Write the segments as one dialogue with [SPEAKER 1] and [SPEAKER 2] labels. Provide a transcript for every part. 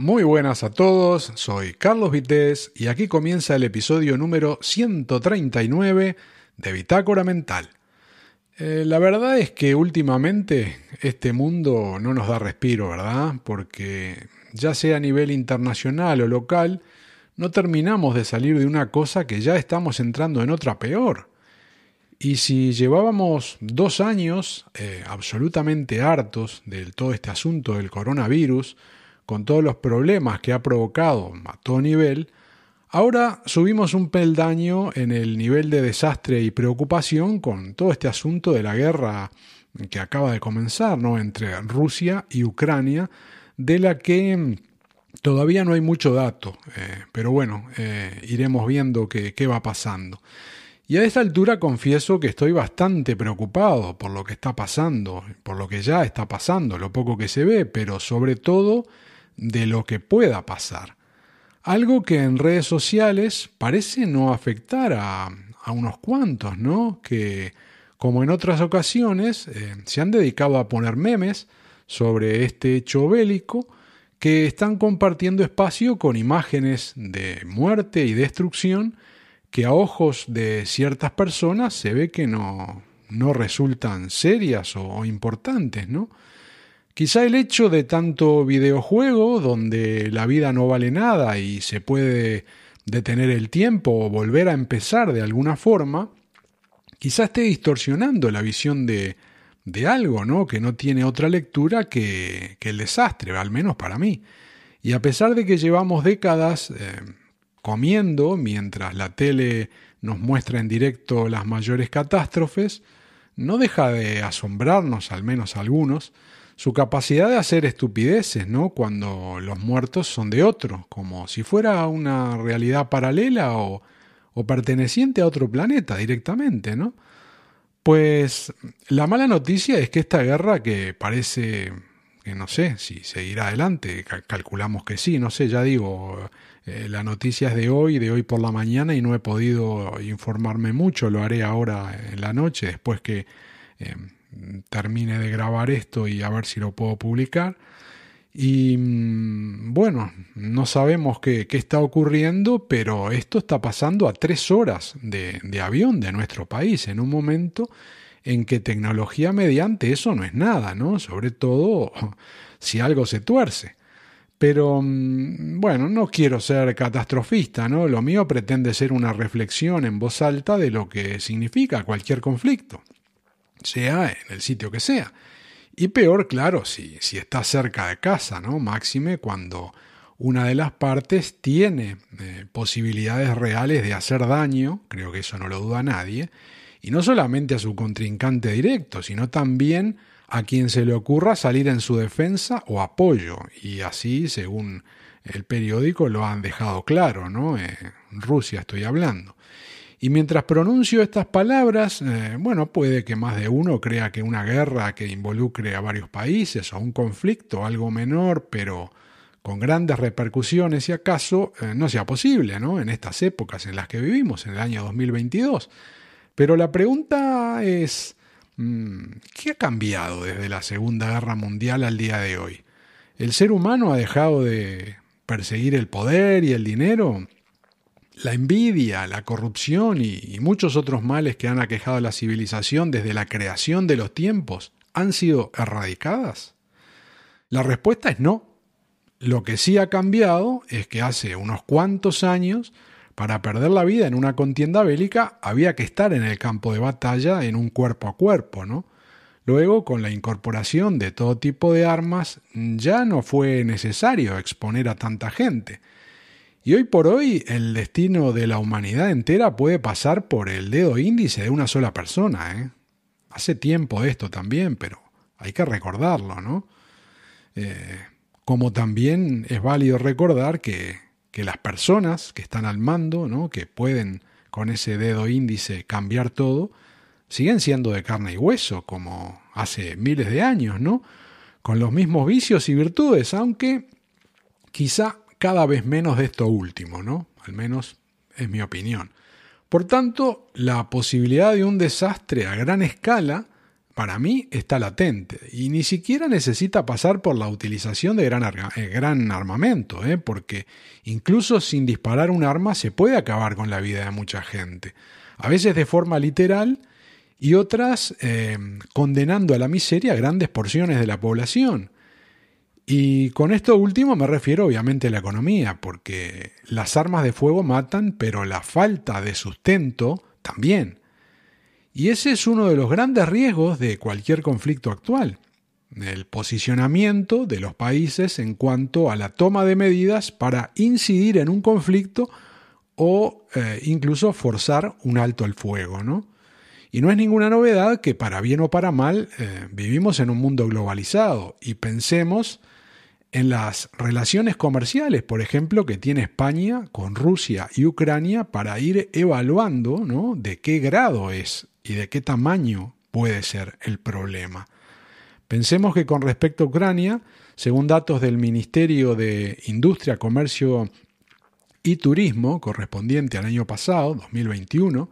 [SPEAKER 1] Muy buenas a todos, soy Carlos Vitéz y aquí comienza el episodio número 139 de Bitácora Mental. Eh, la verdad es que últimamente este mundo no nos da respiro, ¿verdad? Porque ya sea a nivel internacional o local, no terminamos de salir de una cosa que ya estamos entrando en otra peor. Y si llevábamos dos años eh, absolutamente hartos de todo este asunto del coronavirus, con todos los problemas que ha provocado a todo nivel, ahora subimos un peldaño en el nivel de desastre y preocupación con todo este asunto de la guerra que acaba de comenzar ¿no? entre Rusia y Ucrania, de la que mm, todavía no hay mucho dato, eh, pero bueno, eh, iremos viendo qué, qué va pasando. Y a esta altura confieso que estoy bastante preocupado por lo que está pasando, por lo que ya está pasando, lo poco que se ve, pero sobre todo de lo que pueda pasar. Algo que en redes sociales parece no afectar a, unos cuantos, ¿no? Que, como en otras ocasiones, eh, se han dedicado a poner memes sobre este hecho bélico que están compartiendo espacio con imágenes de muerte y destrucción que a ojos de ciertas personas se ve que no, no resultan serias o importantes, ¿no? Quizá el hecho de tanto videojuego donde la vida no vale nada y se puede detener el tiempo o volver a empezar de alguna forma, quizá esté distorsionando la visión de, de algo, ¿no? Que no tiene otra lectura que, que, el desastre, al menos para mí. Y a pesar de que llevamos décadas eh, comiendo mientras la tele nos muestra en directo las mayores catástrofes, no deja de asombrarnos, al menos algunos, su capacidad de hacer estupideces, ¿no? Cuando los muertos son de otro, como si fuera una realidad paralela o, o perteneciente a otro planeta directamente, ¿no? Pues la mala noticia es que esta guerra que parece que no sé si seguirá adelante, calculamos que sí, no sé, ya digo, eh, la noticia es de hoy, de hoy por la mañana y no he podido informarme mucho, lo haré ahora en la noche, después que eh, termine de grabar esto y a ver si lo puedo publicar. Y mm, bueno, no sabemos qué, qué, está ocurriendo, pero esto está pasando a tres horas de, de, avión de nuestro país, en un momento en que tecnología mediante eso no es nada, ¿no? Sobre todo si algo se tuerce. Pero mm, bueno, no quiero ser catastrofista, ¿no? Lo mío pretende ser una reflexión en voz alta de lo que significa cualquier conflicto sea en el sitio que sea. Y peor, claro, si, si está cerca de casa, ¿no? Máxime cuando una de las partes tiene eh, posibilidades reales de hacer daño, creo que eso no lo duda nadie, y no solamente a su contrincante directo, sino también a quien se le ocurra salir en su defensa o apoyo, y así, según el periódico, lo han dejado claro, ¿no? Eh, Rusia estoy hablando. Y mientras pronuncio estas palabras, eh, bueno, puede que más de uno crea que una guerra que involucre a varios países o un conflicto, algo menor, pero con grandes repercusiones, y acaso eh, no sea posible, ¿no? En estas épocas en las que vivimos, en el año 2022. Pero la pregunta es, mm, ¿qué ha cambiado desde la Segunda Guerra Mundial al día de hoy? ¿El ser humano ha dejado de perseguir el poder y el dinero? La envidia, la corrupción y, muchos otros males que han aquejado a la civilización desde la creación de los tiempos han sido erradicadas? La respuesta es no. Lo que sí ha cambiado es que hace unos cuantos años, para perder la vida en una contienda bélica, había que estar en el campo de batalla en un cuerpo a cuerpo, ¿no? Luego, con la incorporación de todo tipo de armas, ya no fue necesario exponer a tanta gente. Y hoy por hoy el destino de la humanidad entera puede pasar por el dedo índice de una sola persona. ¿eh? Hace tiempo esto también, pero hay que recordarlo, ¿no? Eh, como también es válido recordar que, que, las personas que están al mando, ¿no? que pueden con ese dedo índice cambiar todo, siguen siendo de carne y hueso, como hace miles de años, ¿no? Con los mismos vicios y virtudes, aunque quizá cada vez menos de esto último, ¿no? Al menos es mi opinión. Por tanto, la posibilidad de un desastre a gran escala para mí está latente y ni siquiera necesita pasar por la utilización de gran, eh, gran armamento, ¿eh? porque incluso sin disparar un arma se puede acabar con la vida de mucha gente, a veces de forma literal y otras eh, condenando a la miseria grandes porciones de la población. Y con esto último me refiero obviamente a la economía, porque las armas de fuego matan, pero la falta de sustento también. Y ese es uno de los grandes riesgos de cualquier conflicto actual, el posicionamiento de los países en cuanto a la toma de medidas para incidir en un conflicto o eh, incluso forzar un alto al fuego, ¿no? Y no es ninguna novedad que para bien o para mal eh, vivimos en un mundo globalizado y pensemos en las relaciones comerciales, por ejemplo, que tiene España con Rusia y Ucrania para ir evaluando ¿no? de qué grado es y de qué tamaño puede ser el problema. Pensemos que con respecto a Ucrania, según datos del Ministerio de Industria, Comercio y Turismo correspondiente al año pasado, 2021,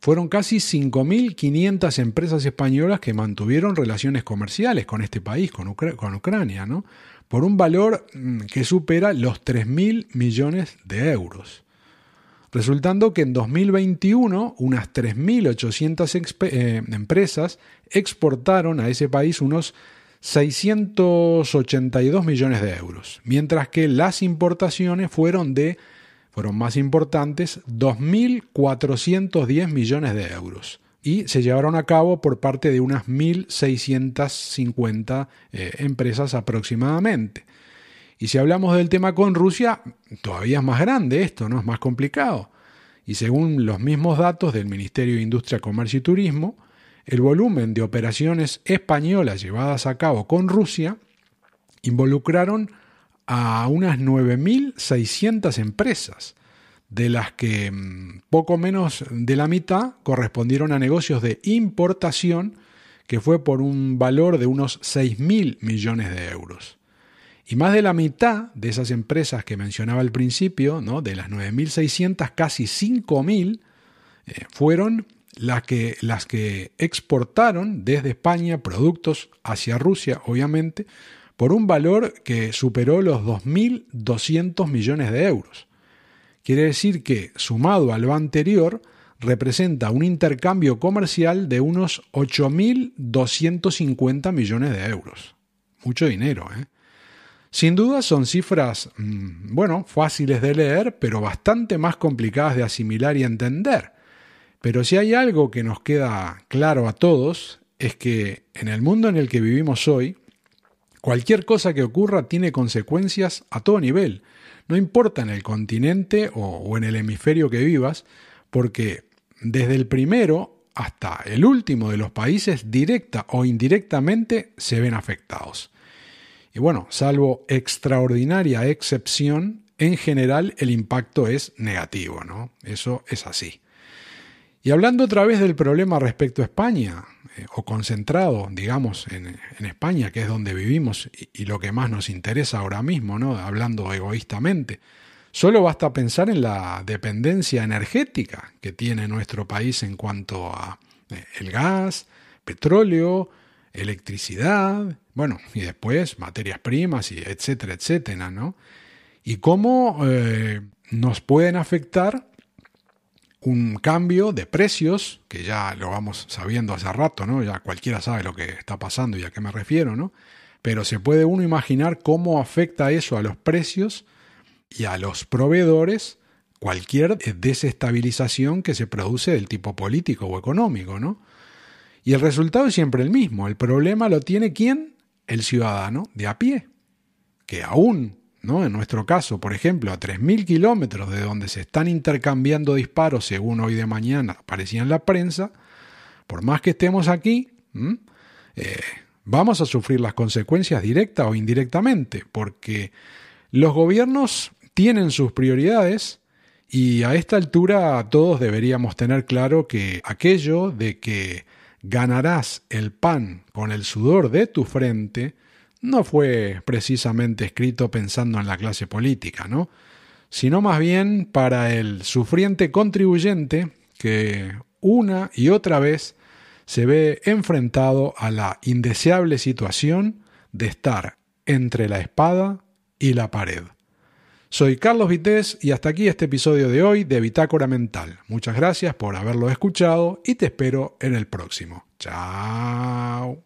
[SPEAKER 1] fueron casi 5.500 empresas españolas que mantuvieron relaciones comerciales con este país, con, con Ucrania, ¿no? Por un valor mm, que supera los 3.000 millones de euros. Resultando que en 2021 unas 3.800 eh, empresas exportaron a ese país unos 682 millones de euros, mientras que las importaciones fueron de fueron más importantes 2.410 millones de euros y se llevaron a cabo por parte de unas 1.650 eh, empresas aproximadamente. Y si hablamos del tema con Rusia, todavía es más grande esto, ¿no? Es más complicado. Y según los mismos datos del Ministerio de Industria, Comercio y Turismo, el volumen de operaciones españolas llevadas a cabo con Rusia involucraron a unas 9.600 empresas, de las que mm, poco menos de la mitad correspondieron a negocios de importación, que fue por un valor de unos 6.000 millones de euros. Y más de la mitad de esas empresas que mencionaba al principio, ¿no? de las 9.600, casi 5.000, eh, fueron las que, las que exportaron desde España productos hacia Rusia, obviamente, por un valor que superó los 2.200 millones de euros. Quiere decir que, sumado a lo anterior, representa un intercambio comercial de unos 8.250 millones de euros. Mucho dinero, ¿eh? Sin duda son cifras, mm, bueno, fáciles de leer, pero bastante más complicadas de asimilar y entender. Pero si hay algo que nos queda claro a todos, es que en el mundo en el que vivimos hoy, cualquier cosa que ocurra tiene consecuencias a todo nivel, no importa en el continente o, en el hemisferio que vivas, porque desde el primero hasta el último de los países, directa o indirectamente, se ven afectados. Y bueno, salvo extraordinaria excepción, en general el impacto es negativo, ¿no? Eso es así. Y hablando otra vez del problema respecto a España, eh, o concentrado, digamos, en, España, que es donde vivimos y, lo que más nos interesa ahora mismo, ¿no? hablando egoístamente, solo basta pensar en la dependencia energética que tiene nuestro país en cuanto a eh, el gas, petróleo, electricidad, bueno, y después materias primas, y etcétera, etcétera, ¿no? Y cómo eh, nos pueden afectar un cambio de precios, que ya lo vamos sabiendo hace rato, ¿no? Ya cualquiera sabe lo que está pasando y a qué me refiero, ¿no? Pero se puede uno imaginar cómo afecta eso a los precios y a los proveedores cualquier desestabilización que se produce del tipo político o económico, ¿no? Y el resultado es siempre el mismo. El problema lo tiene quién? El ciudadano de a pie, que aún en nuestro caso, por ejemplo, a 3.000 kilómetros de donde se están intercambiando disparos, según hoy de mañana aparecía en la prensa, por más que estemos aquí, eh, vamos a sufrir las consecuencias directas o indirectamente, porque los gobiernos tienen sus prioridades y a esta altura todos deberíamos tener claro que aquello de que ganarás el pan con el sudor de tu frente, no fue precisamente escrito pensando en la clase política, ¿no? sino más bien para el sufriente contribuyente que una y otra vez se ve enfrentado a la indeseable situación de estar entre la espada y la pared. Soy Carlos Vités y hasta aquí este episodio de hoy de Bitácora Mental. Muchas gracias por haberlo escuchado y te espero en el próximo. Chao.